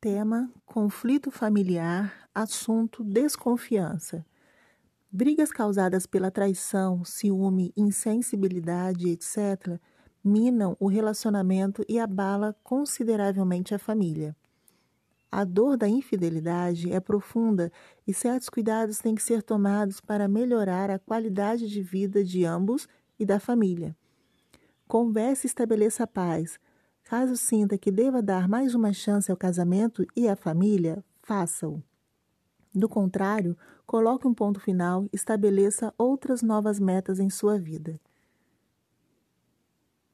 Tema: conflito familiar, assunto: desconfiança. Brigas causadas pela traição, ciúme, insensibilidade, etc., minam o relacionamento e abala consideravelmente a família. A dor da infidelidade é profunda e certos cuidados têm que ser tomados para melhorar a qualidade de vida de ambos e da família. Converse e estabeleça paz. Caso sinta que deva dar mais uma chance ao casamento e à família, faça-o. Do contrário, coloque um ponto final e estabeleça outras novas metas em sua vida.